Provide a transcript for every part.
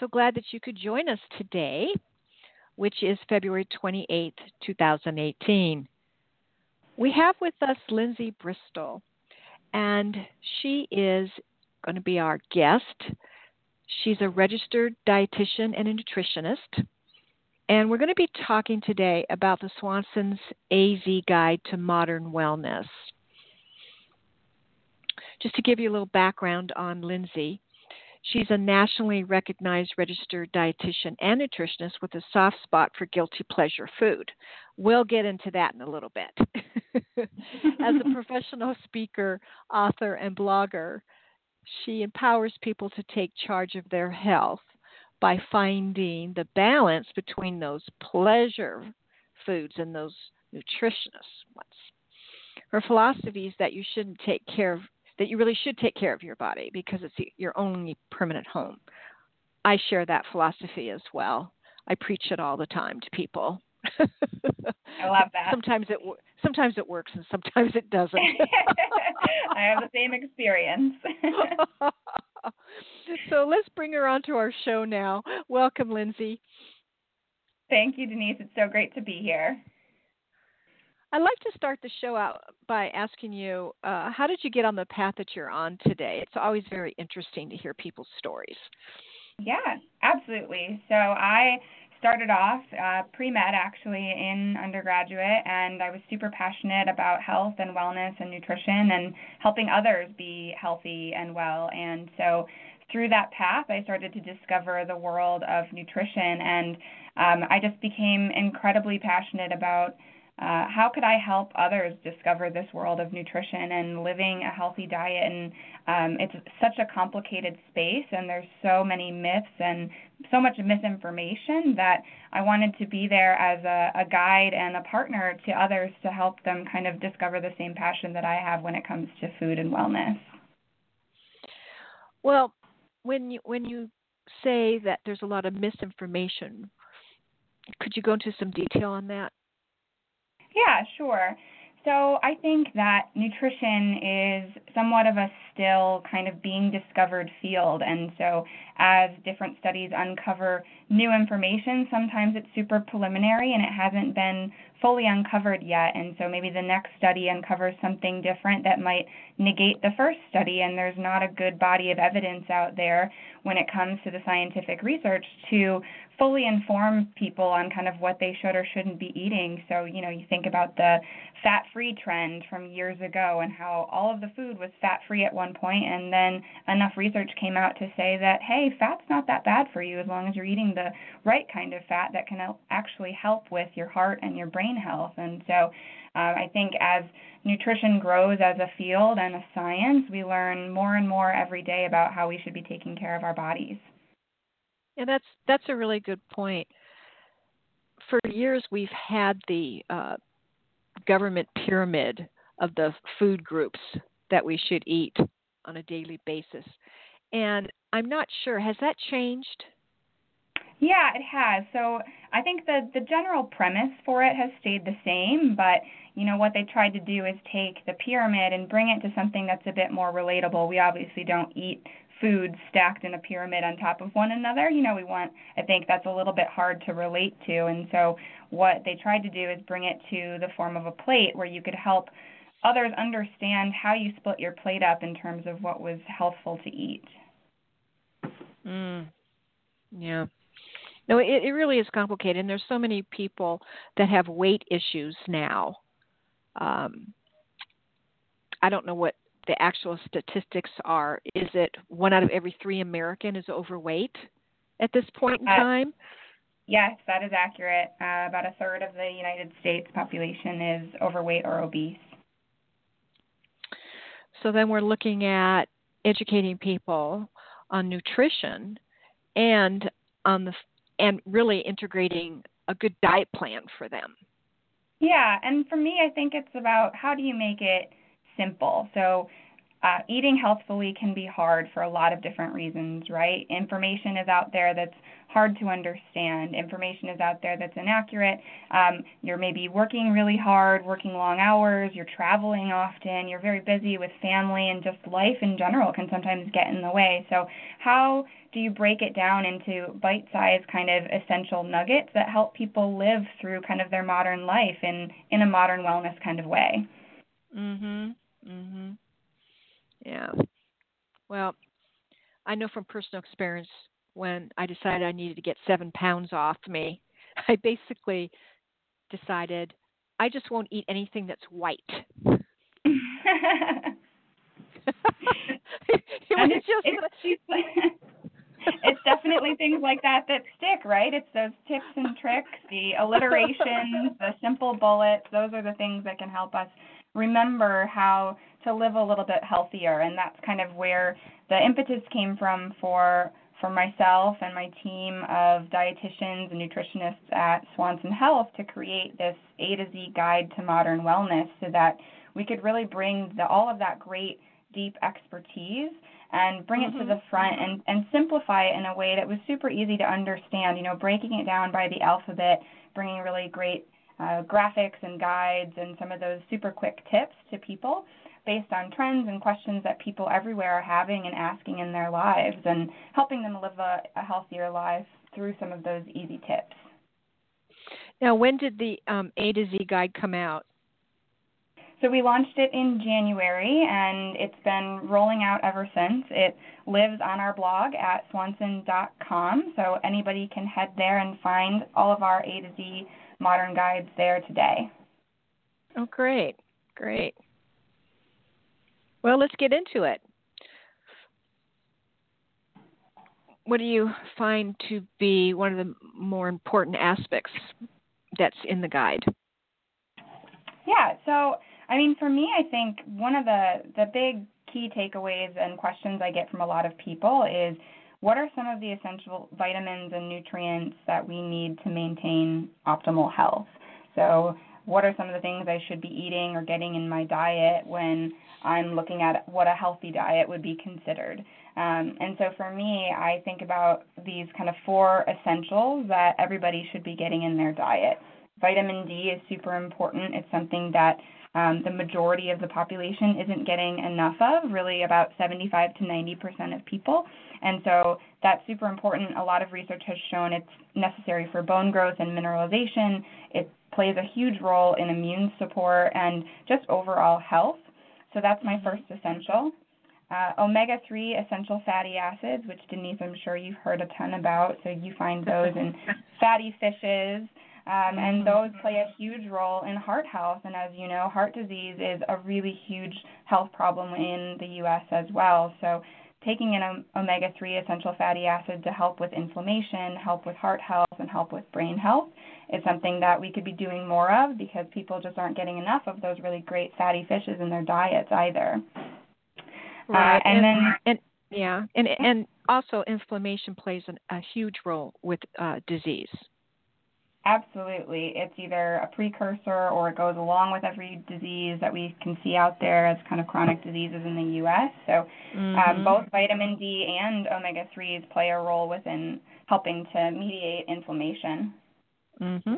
So glad that you could join us today, which is February 28th, 2018. We have with us Lindsey Bristol, and she is going to be our guest. She's a registered dietitian and a nutritionist. And we're going to be talking today about the Swanson's AZ Guide to Modern Wellness. Just to give you a little background on Lindsey, She's a nationally recognized registered dietitian and nutritionist with a soft spot for guilty pleasure food. We'll get into that in a little bit. As a professional speaker, author, and blogger, she empowers people to take charge of their health by finding the balance between those pleasure foods and those nutritionist ones. Her philosophy is that you shouldn't take care of that you really should take care of your body because it's your only permanent home. I share that philosophy as well. I preach it all the time to people. I love that. Sometimes it sometimes it works and sometimes it doesn't. I have the same experience. so let's bring her onto our show now. Welcome, Lindsey. Thank you, Denise. It's so great to be here. I'd like to start the show out by asking you uh, how did you get on the path that you're on today? It's always very interesting to hear people's stories. Yeah, absolutely. So I started off uh, pre med actually in undergraduate, and I was super passionate about health and wellness and nutrition and helping others be healthy and well. And so through that path, I started to discover the world of nutrition, and um, I just became incredibly passionate about uh, how could I help others discover this world of nutrition and living a healthy diet? And um, it's such a complicated space, and there's so many myths and so much misinformation that I wanted to be there as a, a guide and a partner to others to help them kind of discover the same passion that I have when it comes to food and wellness. Well, when you when you say that there's a lot of misinformation, could you go into some detail on that? Yeah, sure. So I think that nutrition is somewhat of a still kind of being discovered field. And so as different studies uncover new information, sometimes it's super preliminary and it hasn't been fully uncovered yet. And so maybe the next study uncovers something different that might negate the first study. And there's not a good body of evidence out there when it comes to the scientific research to fully inform people on kind of what they should or shouldn't be eating. So, you know, you think about the fat free trend from years ago and how all of the food was fat free at one point, and then enough research came out to say that, hey, fat's not that bad for you as long as you're eating the right kind of fat that can actually help with your heart and your brain health. And so, uh, I think as nutrition grows as a field and a science, we learn more and more every day about how we should be taking care of our bodies. Yeah, that's that's a really good point. For years, we've had the uh, government pyramid of the food groups that we should eat on a daily basis, and I'm not sure has that changed. Yeah, it has. So I think the the general premise for it has stayed the same, but you know what they tried to do is take the pyramid and bring it to something that's a bit more relatable. We obviously don't eat food stacked in a pyramid on top of one another. You know, we want, I think that's a little bit hard to relate to. And so, what they tried to do is bring it to the form of a plate where you could help others understand how you split your plate up in terms of what was healthful to eat. Mm. Yeah. No, it, it really is complicated, and there's so many people that have weight issues now. Um, I don't know what the actual statistics are. Is it one out of every three American is overweight at this point in uh, time? Yes, that is accurate. Uh, about a third of the United States population is overweight or obese. So then we're looking at educating people on nutrition and on the and really integrating a good diet plan for them. Yeah, and for me, I think it's about how do you make it simple. So uh, eating healthfully can be hard for a lot of different reasons, right? Information is out there that's hard to understand. Information is out there that's inaccurate. Um, you're maybe working really hard, working long hours, you're traveling often, you're very busy with family, and just life in general can sometimes get in the way. So, how do you break it down into bite sized kind of essential nuggets that help people live through kind of their modern life in, in a modern wellness kind of way? Mm hmm. Mhm. Yeah. Well, I know from personal experience when I decided I needed to get seven pounds off me, I basically decided I just won't eat anything that's white. it it's, just, it's, it's definitely things like that that stick, right? It's those tips and tricks, the alliterations, the simple bullets. Those are the things that can help us remember how to live a little bit healthier. And that's kind of where the impetus came from for for myself and my team of dietitians and nutritionists at Swanson Health to create this A to Z guide to modern wellness so that we could really bring the, all of that great deep expertise and bring mm-hmm. it to the mm-hmm. front and, and simplify it in a way that was super easy to understand, you know, breaking it down by the alphabet, bringing really great uh, graphics and guides and some of those super quick tips to people based on trends and questions that people everywhere are having and asking in their lives and helping them live a, a healthier life through some of those easy tips. Now, when did the um, A to Z guide come out? So we launched it in January and it's been rolling out ever since. It lives on our blog at swanson.com, so anybody can head there and find all of our A to Z modern guides there today. Oh, great, great. Well, let's get into it. What do you find to be one of the more important aspects that's in the guide? Yeah, so I mean, for me, I think one of the the big key takeaways and questions I get from a lot of people is what are some of the essential vitamins and nutrients that we need to maintain optimal health? So, what are some of the things I should be eating or getting in my diet when I'm looking at what a healthy diet would be considered? Um, and so, for me, I think about these kind of four essentials that everybody should be getting in their diet. Vitamin D is super important. It's something that um, the majority of the population isn't getting enough of, really about 75 to 90 percent of people. And so that's super important. A lot of research has shown it's necessary for bone growth and mineralization. It plays a huge role in immune support and just overall health. So that's my first essential. Uh, omega 3 essential fatty acids, which Denise, I'm sure you've heard a ton about. So you find those in fatty fishes. Um, and mm-hmm. those play a huge role in heart health. And as you know, heart disease is a really huge health problem in the U.S. as well. So taking an omega 3 essential fatty acid to help with inflammation, help with heart health, and help with brain health is something that we could be doing more of because people just aren't getting enough of those really great fatty fishes in their diets either. Right. Uh, and, and, then and yeah, and and also inflammation plays an, a huge role with uh, disease. Absolutely. It's either a precursor or it goes along with every disease that we can see out there as kind of chronic diseases in the U.S. So um, mm-hmm. um, both vitamin D and omega 3s play a role within helping to mediate inflammation. Mm-hmm.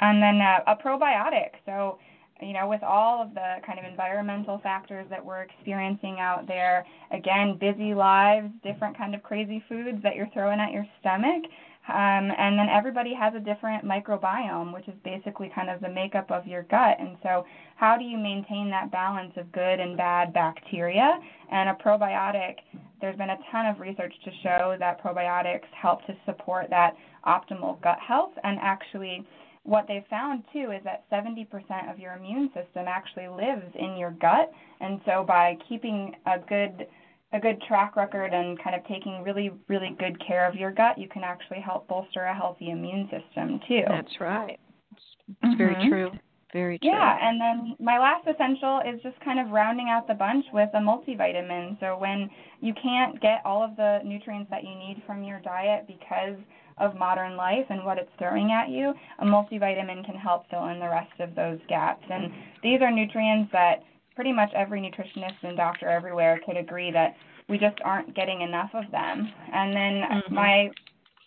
And then uh, a probiotic. So, you know, with all of the kind of environmental factors that we're experiencing out there, again, busy lives, different kind of crazy foods that you're throwing at your stomach, Um, and then everybody has a different microbiome, which is basically kind of the makeup of your gut. And so, how do you maintain that balance of good and bad bacteria? And a probiotic, there's been a ton of research to show that probiotics help to support that optimal gut health. And actually, what they've found too is that 70% of your immune system actually lives in your gut. And so, by keeping a good a good track record and kind of taking really, really good care of your gut, you can actually help bolster a healthy immune system too. That's right. It's, it's mm-hmm. very true. Very true. Yeah, and then my last essential is just kind of rounding out the bunch with a multivitamin. So when you can't get all of the nutrients that you need from your diet because of modern life and what it's throwing at you, a multivitamin can help fill in the rest of those gaps. And these are nutrients that pretty much every nutritionist and doctor everywhere could agree that we just aren't getting enough of them. And then mm-hmm. my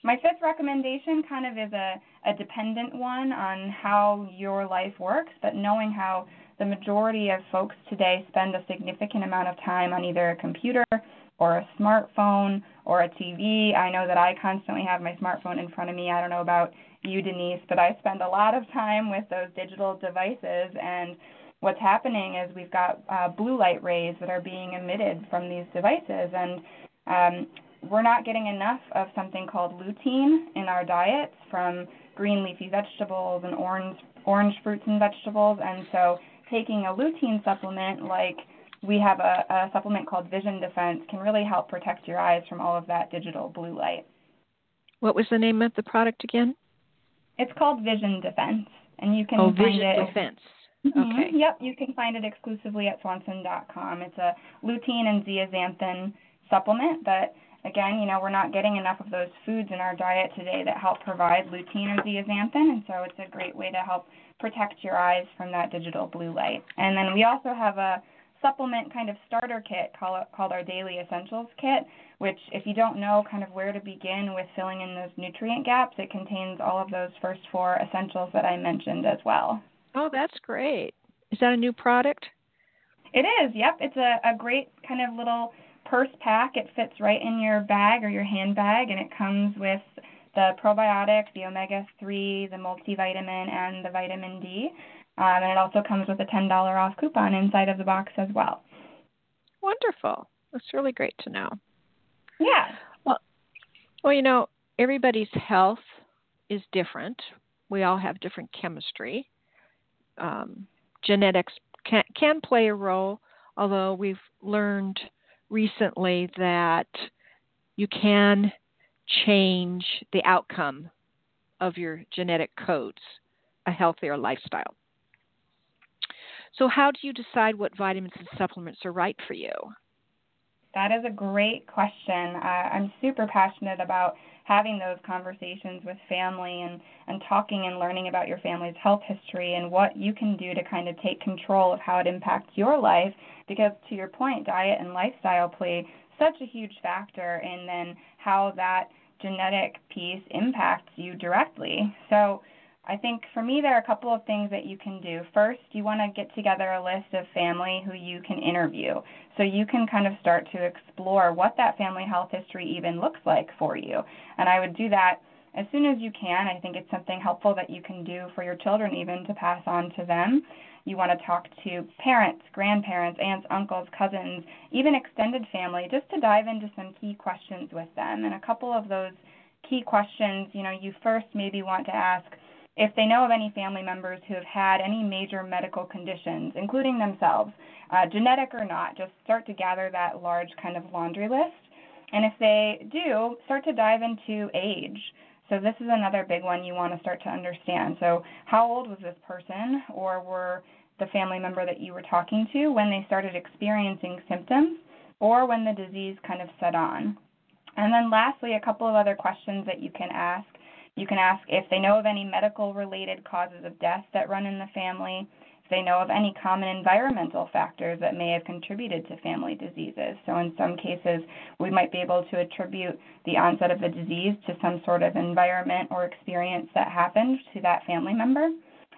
my fifth recommendation kind of is a, a dependent one on how your life works, but knowing how the majority of folks today spend a significant amount of time on either a computer or a smartphone or a TV. I know that I constantly have my smartphone in front of me. I don't know about you, Denise, but I spend a lot of time with those digital devices and what's happening is we've got uh, blue light rays that are being emitted from these devices, and um, we're not getting enough of something called lutein in our diets from green leafy vegetables and orange orange fruits and vegetables, and so taking a lutein supplement like we have a, a supplement called Vision Defense can really help protect your eyes from all of that digital blue light. What was the name of the product again? It's called Vision Defense, and you can oh, find Vision it. Defense. Mm-hmm. Okay. Yep, you can find it exclusively at Swanson.com. It's a lutein and zeaxanthin supplement that, again, you know, we're not getting enough of those foods in our diet today that help provide lutein or zeaxanthin, and so it's a great way to help protect your eyes from that digital blue light. And then we also have a supplement kind of starter kit called, called our Daily Essentials Kit, which, if you don't know kind of where to begin with filling in those nutrient gaps, it contains all of those first four essentials that I mentioned as well. Oh, that's great. Is that a new product? It is. Yep. It's a, a great kind of little purse pack. It fits right in your bag or your handbag, and it comes with the probiotic, the omega 3, the multivitamin, and the vitamin D. Um, and it also comes with a $10 off coupon inside of the box as well. Wonderful. That's really great to know. Yeah. Well, well, you know, everybody's health is different. We all have different chemistry um, genetics can, can play a role, although we've learned recently that you can change the outcome of your genetic codes, a healthier lifestyle. So, how do you decide what vitamins and supplements are right for you? That is a great question. Uh, I'm super passionate about having those conversations with family and, and talking and learning about your family's health history and what you can do to kind of take control of how it impacts your life. Because to your point, diet and lifestyle play such a huge factor in then how that genetic piece impacts you directly. So I think for me, there are a couple of things that you can do. First, you want to get together a list of family who you can interview. So you can kind of start to explore what that family health history even looks like for you. And I would do that as soon as you can. I think it's something helpful that you can do for your children, even to pass on to them. You want to talk to parents, grandparents, aunts, uncles, cousins, even extended family, just to dive into some key questions with them. And a couple of those key questions, you know, you first maybe want to ask, if they know of any family members who have had any major medical conditions, including themselves, uh, genetic or not, just start to gather that large kind of laundry list. And if they do, start to dive into age. So this is another big one you want to start to understand. So how old was this person or were the family member that you were talking to when they started experiencing symptoms or when the disease kind of set on? And then lastly, a couple of other questions that you can ask you can ask if they know of any medical related causes of death that run in the family, if they know of any common environmental factors that may have contributed to family diseases. So, in some cases, we might be able to attribute the onset of the disease to some sort of environment or experience that happened to that family member.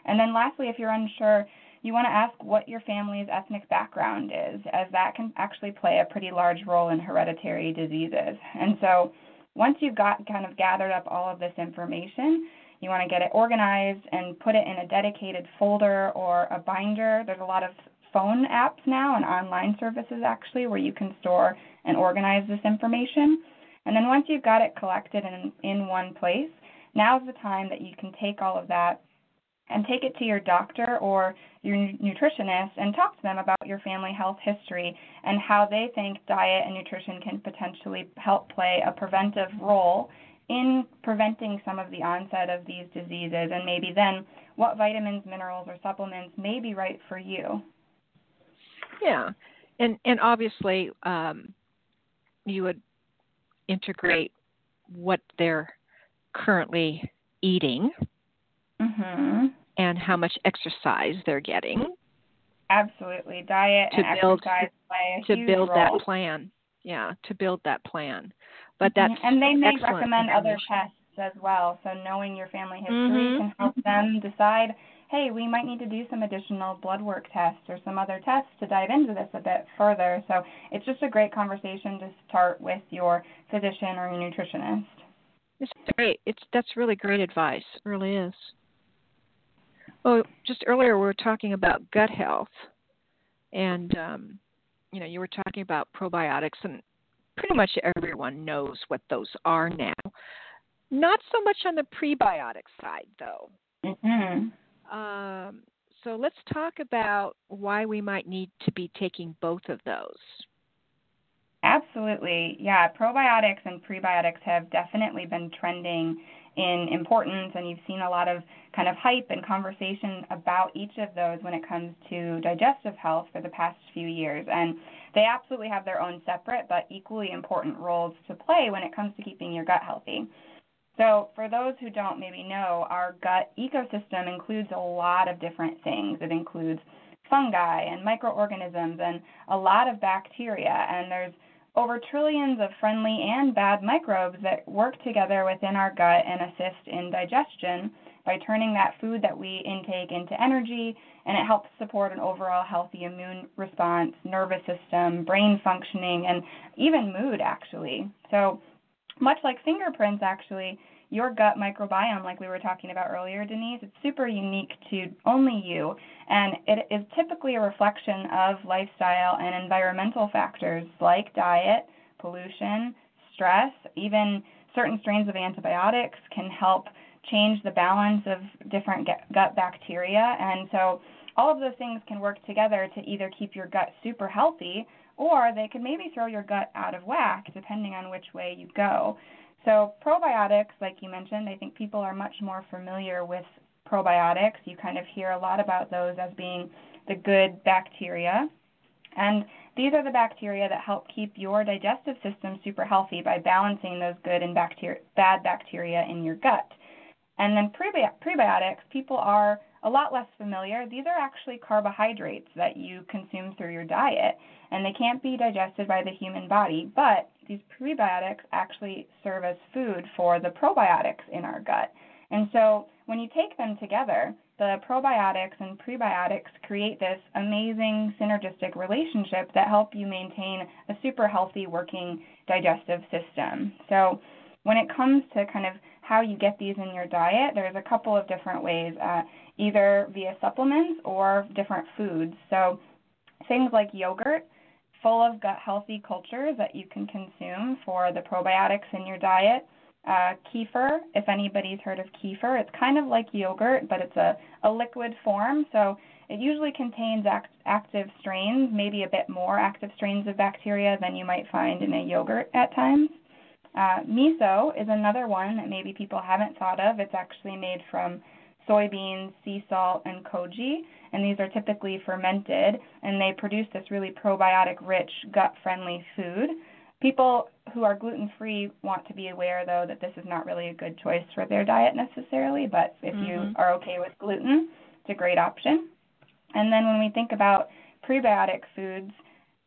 And then, lastly, if you're unsure, you want to ask what your family's ethnic background is, as that can actually play a pretty large role in hereditary diseases. And so, once you've got kind of gathered up all of this information, you want to get it organized and put it in a dedicated folder or a binder. There's a lot of phone apps now and online services actually where you can store and organize this information. And then once you've got it collected in, in one place, now's the time that you can take all of that and take it to your doctor or your nutritionist and talk to them about your family health history and how they think diet and nutrition can potentially help play a preventive role in preventing some of the onset of these diseases and maybe then what vitamins, minerals, or supplements may be right for you. Yeah, and and obviously um, you would integrate what they're currently eating mm-hmm. And how much exercise they're getting. Absolutely, diet to and build, exercise play to build role. that plan. Yeah, to build that plan. But that's mm-hmm. and they may recommend other tests as well. So knowing your family history Mhm. can help them decide, hey, we might need to do some additional blood work tests or some other tests to dive into this a bit further. So it's just a great conversation to start with your physician or your nutritionist. It's great. It's that's really great advice. It really is. Oh, just earlier we were talking about gut health, and um, you know you were talking about probiotics, and pretty much everyone knows what those are now. Not so much on the prebiotic side, though. Mm-hmm. Um, so let's talk about why we might need to be taking both of those. Absolutely. Yeah, probiotics and prebiotics have definitely been trending in importance, and you've seen a lot of kind of hype and conversation about each of those when it comes to digestive health for the past few years. And they absolutely have their own separate but equally important roles to play when it comes to keeping your gut healthy. So, for those who don't maybe know, our gut ecosystem includes a lot of different things. It includes fungi and microorganisms and a lot of bacteria, and there's over trillions of friendly and bad microbes that work together within our gut and assist in digestion by turning that food that we intake into energy, and it helps support an overall healthy immune response, nervous system, brain functioning, and even mood, actually. So, much like fingerprints, actually, your gut microbiome, like we were talking about earlier, Denise, it's super unique to only you, and it is typically a reflection of lifestyle and environmental factors like diet, pollution, stress, even certain strains of antibiotics can help change the balance of different gut bacteria. And so all of those things can work together to either keep your gut super healthy or they can maybe throw your gut out of whack depending on which way you go. So, probiotics, like you mentioned, I think people are much more familiar with probiotics. You kind of hear a lot about those as being the good bacteria. And these are the bacteria that help keep your digestive system super healthy by balancing those good and bacteria, bad bacteria in your gut. And then prebi- prebiotics, people are a lot less familiar. These are actually carbohydrates that you consume through your diet, and they can't be digested by the human body, but these prebiotics actually serve as food for the probiotics in our gut. And so when you take them together, the probiotics and prebiotics create this amazing synergistic relationship that help you maintain a super healthy working digestive system. So when it comes to kind of how you get these in your diet, there's a couple of different ways, uh, either via supplements or different foods. So things like yogurt, full of gut healthy cultures that you can consume for the probiotics in your diet. Uh, kefir, if anybody's heard of kefir, it's kind of like yogurt, but it's a, a liquid form. So it usually contains act, active strains, maybe a bit more active strains of bacteria than you might find in a yogurt at times. Uh, miso is another one that maybe people haven't thought of. It's actually made from soybeans, sea salt, and koji, and these are typically fermented, and they produce this really probiotic rich, gut friendly food. People who are gluten free want to be aware, though, that this is not really a good choice for their diet necessarily, but if mm-hmm. you are okay with gluten, it's a great option. And then when we think about prebiotic foods,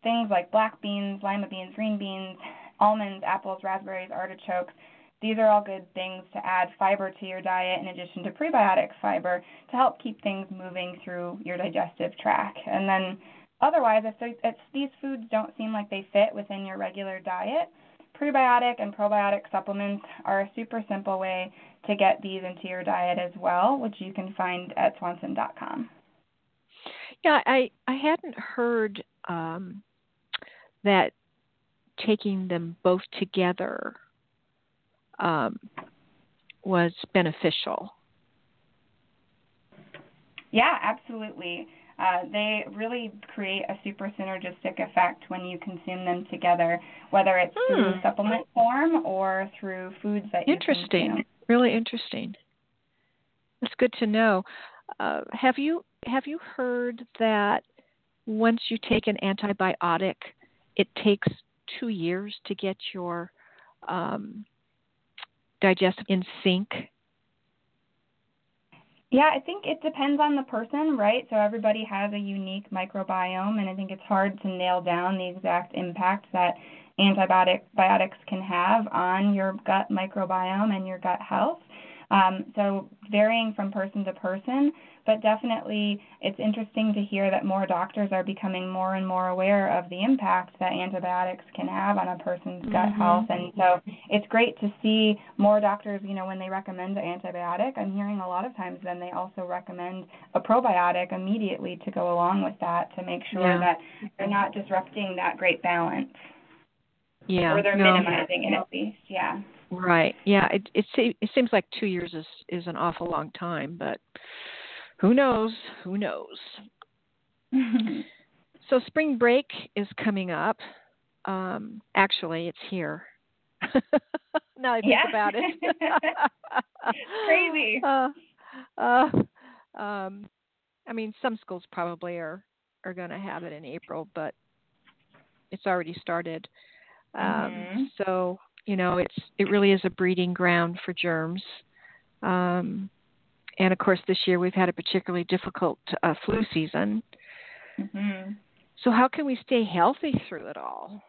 things like black beans, lima beans, green beans, almonds, apples, raspberries, artichokes, these are all good things to add fiber to your diet in addition to prebiotic fiber to help keep things moving through your digestive tract. And then otherwise, if, if these foods don't seem like they fit within your regular diet, prebiotic and probiotic supplements are a super simple way to get these into your diet as well, which you can find at swanson.com. Yeah, I I hadn't heard um, that taking them both together um, was beneficial. Yeah, absolutely. Uh, they really create a super synergistic effect when you consume them together, whether it's hmm. through supplement form or through foods that you interesting. Really interesting. That's good to know. Uh, have you have you heard that once you take an antibiotic, it takes two years to get your um, digestive in sync? Yeah, I think it depends on the person, right? So everybody has a unique microbiome, and I think it's hard to nail down the exact impact that antibiotics can have on your gut microbiome and your gut health. Um, so varying from person to person, but definitely it's interesting to hear that more doctors are becoming more and more aware of the impact that antibiotics can have on a person's gut mm-hmm. health. And so it's great to see more doctors, you know, when they recommend an antibiotic, I'm hearing a lot of times then they also recommend a probiotic immediately to go along with that to make sure yeah. that they're not disrupting that great balance. Yeah. Or they're no. minimizing it at least. Yeah. Right. Yeah. It it it seems like two years is is an awful long time, but who knows? Who knows? so spring break is coming up. Um, actually, it's here. now I think yeah. about it. Crazy. Uh, uh, um, I mean, some schools probably are are going to have it in April, but it's already started. Um, mm-hmm. So you know, it's it really is a breeding ground for germs. Um, and of course, this year we've had a particularly difficult uh, flu season. Mm-hmm. So, how can we stay healthy through it all?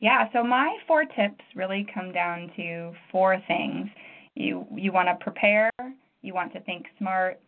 Yeah, so my four tips really come down to four things. You you want to prepare, you want to think smart,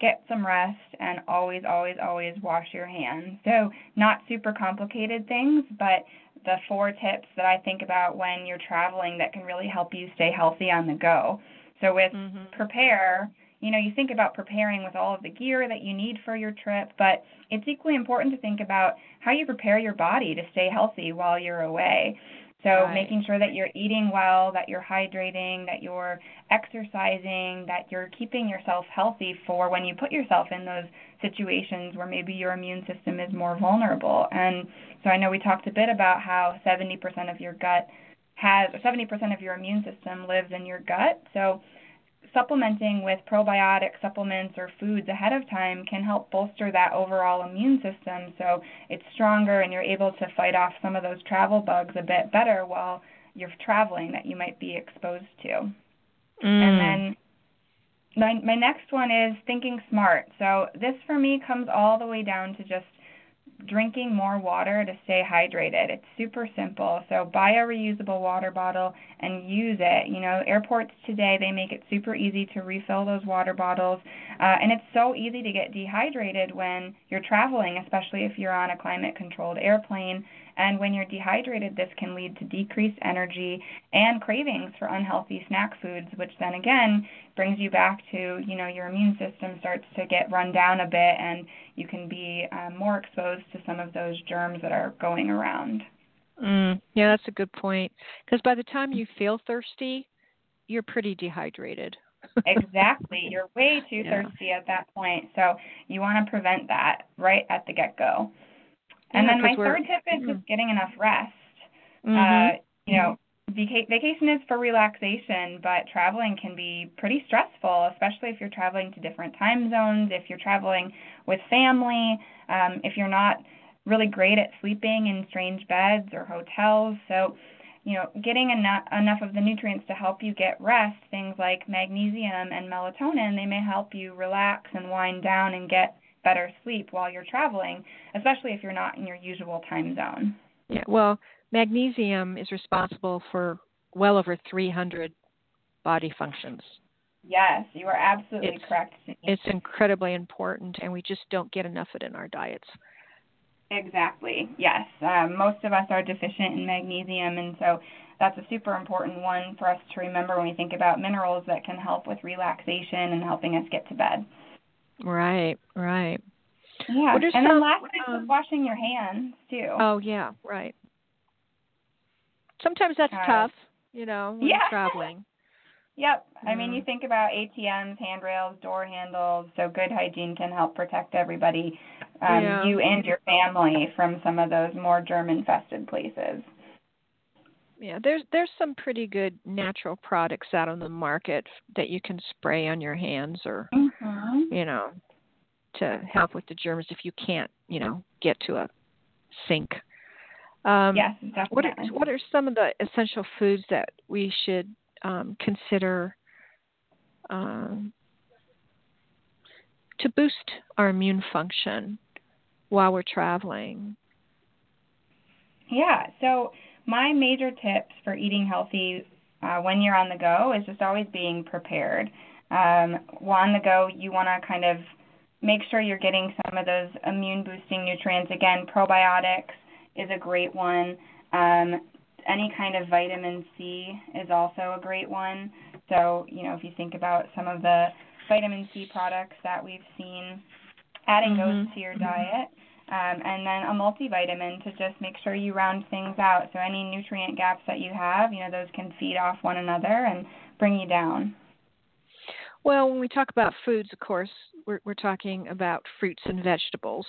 get some rest, and always, always, always wash your hands. So, not super complicated things, but the four tips that I think about when you're traveling that can really help you stay healthy on the go. So with mm-hmm. prepare, you know, you think about preparing with all of the gear that you need for your trip, but it's equally important to think about how you prepare your body to stay healthy while you're away. So right. making sure that you're eating well, that you're hydrating, that you're exercising, that you're keeping yourself healthy for when you put yourself in those situations where maybe your immune system is more vulnerable. And so I know we talked a bit about how 70% of your gut has 70% of your immune system lives in your gut. So supplementing with probiotic supplements or foods ahead of time can help bolster that overall immune system so it's stronger and you're able to fight off some of those travel bugs a bit better while you're traveling that you might be exposed to. Mm. And then my my next one is thinking smart. So this for me comes all the way down to just drinking more water to stay hydrated. It's super simple. So buy a reusable water bottle and use it. You know, airports today they make it super easy to refill those water bottles, uh, and it's so easy to get dehydrated when you're traveling, especially if you're on a climate-controlled airplane. And when you're dehydrated, this can lead to decreased energy and cravings for unhealthy snack foods, which then again brings you back to, you know, your immune system starts to get run down a bit and you can be um, more exposed to some of those germs that are going around. Mm, yeah, that's a good point. Because by the time you feel thirsty, you're pretty dehydrated. exactly. You're way too yeah. thirsty at that point. So you want to prevent that right at the get go. And yeah, then my third tip is just mm. getting enough rest. Mm-hmm. Uh, you know, vac- vacation is for relaxation, but traveling can be pretty stressful, especially if you're traveling to different time zones, if you're traveling with family, um, if you're not really great at sleeping in strange beds or hotels. So, you know, getting enough enough of the nutrients to help you get rest, things like magnesium and melatonin, they may help you relax and wind down and get better sleep while you're traveling, especially if you're not in your usual time zone. Yeah, well, magnesium is responsible for well over 300 body functions. Yes, you are absolutely it's, correct. It's incredibly important, and we just don't get enough of it in our diets. Exactly. Yes. Um, most of us are deficient in magnesium, and so that's a super important one for us to remember when we think about minerals that can help with relaxation and helping us get to bed. Right. Right. Yeah. And some, then lastly, um, washing your hands too. Oh yeah. Right. Sometimes that's uh, tough, you know, when yeah. you're traveling. Yep. I mean, you think about ATMs, handrails, door handles, so good hygiene can help protect everybody, um, yeah. you and your family, from some of those more germ infested places. Yeah, there's there's some pretty good natural products out on the market that you can spray on your hands or mm-hmm. you know to help with the germs if you can't, you know, get to a sink. Um, yes, definitely. What are, what are some of the essential foods that we should um, consider um, to boost our immune function while we're traveling? Yeah, so my major tips for eating healthy uh, when you're on the go is just always being prepared. Um, while on the go, you want to kind of make sure you're getting some of those immune boosting nutrients. Again, probiotics is a great one. Um, any kind of vitamin C is also a great one. So, you know, if you think about some of the vitamin C products that we've seen, adding mm-hmm. those to your diet. Um, and then a multivitamin to just make sure you round things out. So any nutrient gaps that you have, you know, those can feed off one another and bring you down. Well, when we talk about foods, of course, we're we're talking about fruits and vegetables.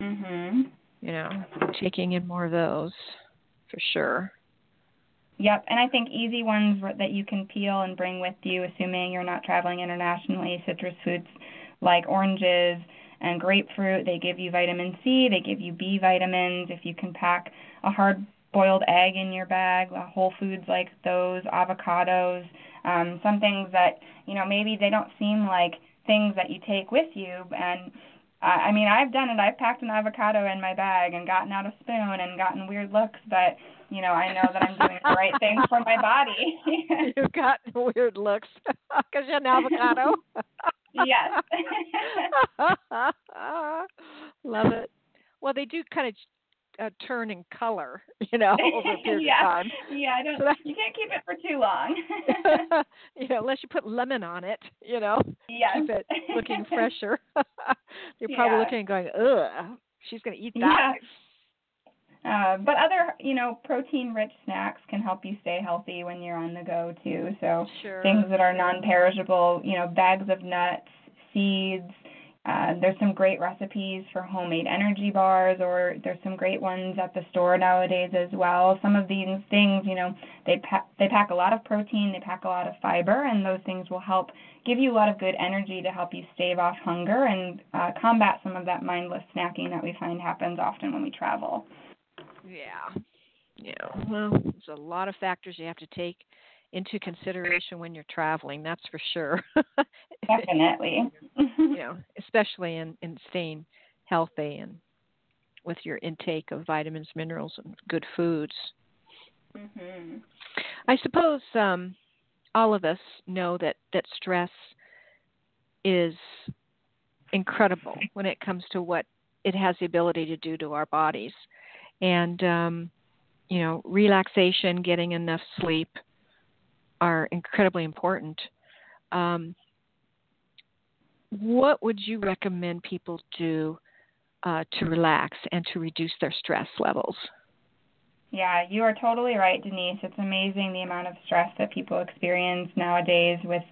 Mhm. You know, taking in more of those for sure. Yep, and I think easy ones that you can peel and bring with you, assuming you're not traveling internationally, citrus fruits like oranges and grapefruit. They give you vitamin C, they give you B vitamins. If you can pack a hard boiled egg in your bag, uh, whole foods like those, avocados, um, some things that, you know, maybe they don't seem like things that you take with you and I mean, I've done it. I've packed an avocado in my bag and gotten out a spoon and gotten weird looks, but you know, I know that I'm doing the right thing for my body. You've gotten weird looks because you're an avocado. yes. Love it. Well, they do kind of uh, turn in color, you know, over a period yeah. of time. Yeah, I don't. So that, you can't keep it for too long. you know, unless you put lemon on it, you know, yes. keep it looking fresher. You're probably yeah. looking and going, ugh, she's going to eat that. Yeah. Uh, but other, you know, protein-rich snacks can help you stay healthy when you're on the go too. So sure. things that are non-perishable, you know, bags of nuts, seeds, uh, there's some great recipes for homemade energy bars, or there's some great ones at the store nowadays as well. Some of these things, you know, they pack they pack a lot of protein, they pack a lot of fiber, and those things will help give you a lot of good energy to help you stave off hunger and uh, combat some of that mindless snacking that we find happens often when we travel. Yeah, yeah. Well, there's a lot of factors you have to take into consideration when you're traveling. That's for sure. Definitely. you know, especially in in staying healthy and with your intake of vitamins, minerals, and good foods. Mm-hmm. I suppose um, all of us know that that stress is incredible when it comes to what it has the ability to do to our bodies, and um, you know, relaxation, getting enough sleep, are incredibly important. Um, what would you recommend people do uh, to relax and to reduce their stress levels? Yeah, you are totally right, Denise. It's amazing the amount of stress that people experience nowadays with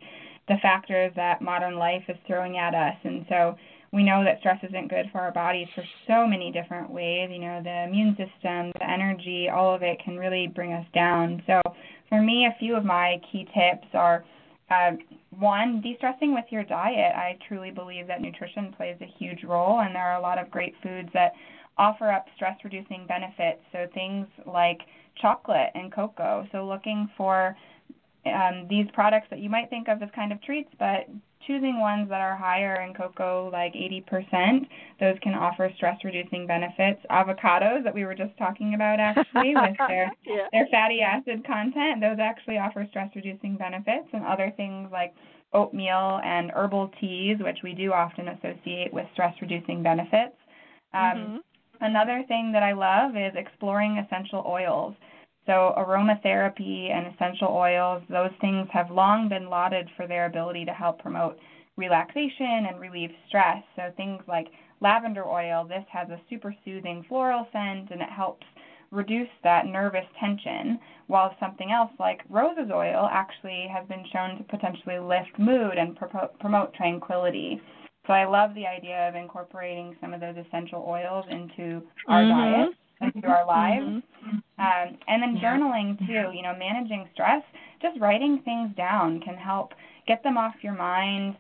the factors that modern life is throwing at us. And so we know that stress isn't good for our bodies for so many different ways. You know, the immune system, the energy, all of it can really bring us down. So for me, a few of my key tips are uh, one, de-stressing with your diet. I truly believe that nutrition plays a huge role, and there are a lot of great foods that offer up stress-reducing benefits. So things like chocolate and cocoa. So looking for um, these products that you might think of as kind of treats, but choosing ones that are higher in cocoa, like 80%, those can offer stress reducing benefits. Avocados that we were just talking about actually with their yeah. their fatty acid content, those actually offer stress reducing benefits and other things like oatmeal and herbal teas, which we do often associate with stress reducing benefits. Um, mm-hmm. Another thing that I love is exploring essential oils. So, aromatherapy and essential oils, those things have long been lauded for their ability to help promote relaxation and relieve stress. So, things like lavender oil, this has a super soothing floral scent and it helps reduce that nervous tension, while something else like rose's oil actually has been shown to potentially lift mood and pro- promote tranquility. So I love the idea of incorporating some of those essential oils into our mm-hmm. diet, into our lives. Mm-hmm. Um, and then journaling too, you know, managing stress, just writing things down can help get them off your mind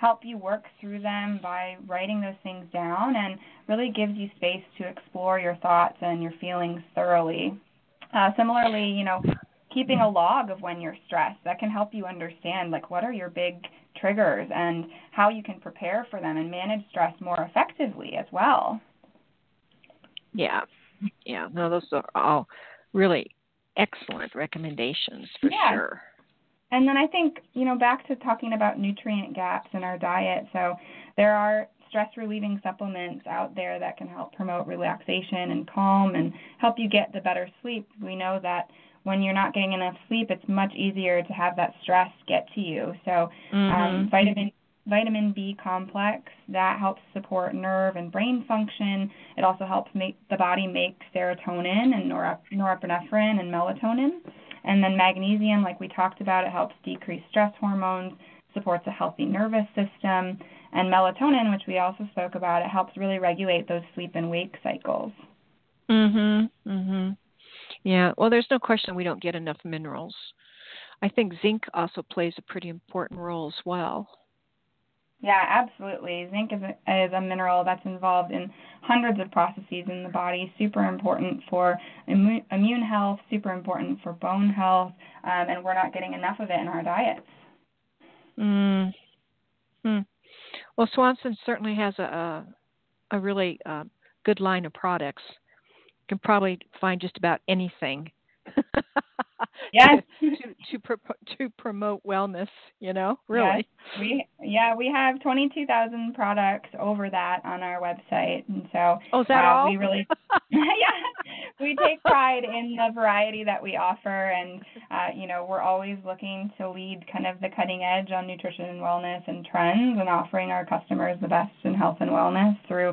help you work through them by writing those things down and really gives you space to explore your thoughts and your feelings thoroughly. Uh, similarly, you know, keeping a log of when you're stressed that can help you understand like what are your big triggers and how you can prepare for them and manage stress more effectively as well. Yeah. Yeah, no those are all really excellent recommendations for yeah. sure. And then I think, you know, back to talking about nutrient gaps in our diet. So there are stress relieving supplements out there that can help promote relaxation and calm and help you get the better sleep. We know that when you're not getting enough sleep, it's much easier to have that stress get to you. So um, mm-hmm. um, vitamin vitamin B complex that helps support nerve and brain function. It also helps make the body make serotonin and norepinephrine and melatonin. And then magnesium, like we talked about, it helps decrease stress hormones, supports a healthy nervous system. And melatonin, which we also spoke about, it helps really regulate those sleep and wake cycles. Mhm. Mhm. Yeah. Well, there's no question we don't get enough minerals. I think zinc also plays a pretty important role as well. Yeah, absolutely. Zinc is a, is a mineral that's involved in hundreds of processes in the body, super important for immu- immune health, super important for bone health, um, and we're not getting enough of it in our diets. Mm. Hmm. Well, Swanson certainly has a, a, a really uh, good line of products. You can probably find just about anything yes. to to, pro- to promote wellness. You know, really. Yes. We yeah we have twenty two thousand products over that on our website, and so oh, is that uh, all? we really yeah we take pride in the variety that we offer, and uh, you know we're always looking to lead kind of the cutting edge on nutrition and wellness and trends, and offering our customers the best in health and wellness through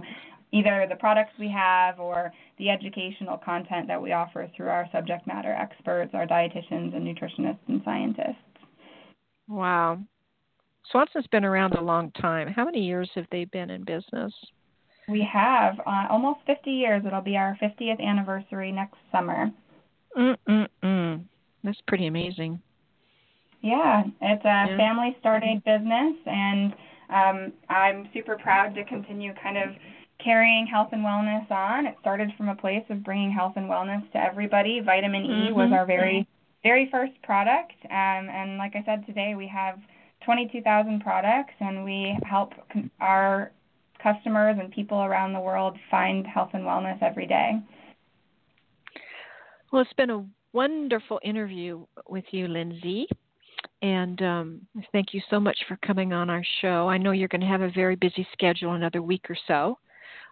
either the products we have or the educational content that we offer through our subject matter experts, our dietitians and nutritionists and scientists. Wow. Swanson's been around a long time. How many years have they been in business? We have uh, almost 50 years. It'll be our 50th anniversary next summer. Mm-mm-mm. That's pretty amazing. Yeah, it's a yeah. family started business, and um, I'm super proud to continue kind of carrying health and wellness on. It started from a place of bringing health and wellness to everybody. Vitamin mm-hmm. E was our very very first product, um, and like I said today, we have 22,000 products, and we help our customers and people around the world find health and wellness every day. Well, it's been a wonderful interview with you, Lindsey. And um, thank you so much for coming on our show. I know you're going to have a very busy schedule another week or so.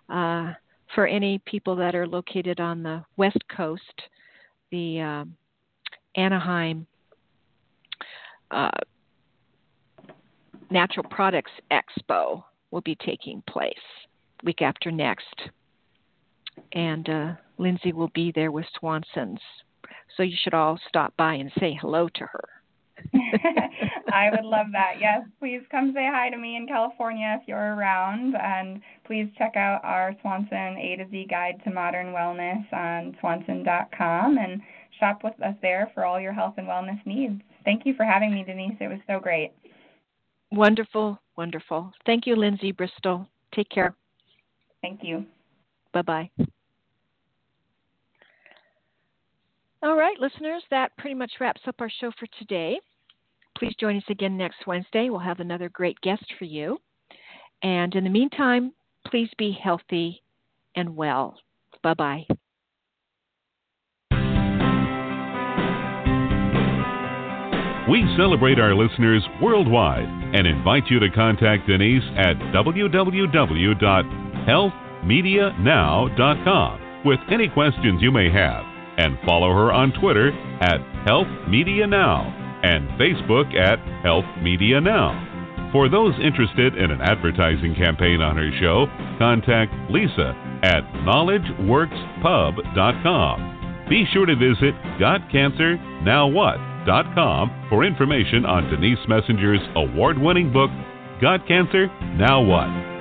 Uh, for any people that are located on the West Coast, the uh, Anaheim uh, Natural Products Expo will be taking place week after next. And uh, Lindsey will be there with Swanson's. So you should all stop by and say hello to her. I would love that. Yes, please come say hi to me in California if you're around. And please check out our Swanson A to Z Guide to Modern Wellness on swanson.com and shop with us there for all your health and wellness needs. Thank you for having me, Denise. It was so great. Wonderful, wonderful. Thank you, Lindsey Bristol. Take care. Thank you. Bye bye. All right, listeners, that pretty much wraps up our show for today. Please join us again next Wednesday. We'll have another great guest for you. And in the meantime, please be healthy and well. Bye bye. We celebrate our listeners worldwide and invite you to contact Denise at www.health healthmedianow.com with any questions you may have and follow her on Twitter at Health Media Now and Facebook at Health Media Now. For those interested in an advertising campaign on her show, contact Lisa at KnowledgeWorksPub.com. Be sure to visit GotCancerNowWhat.com for information on Denise Messenger's award winning book, Got Cancer? Now What?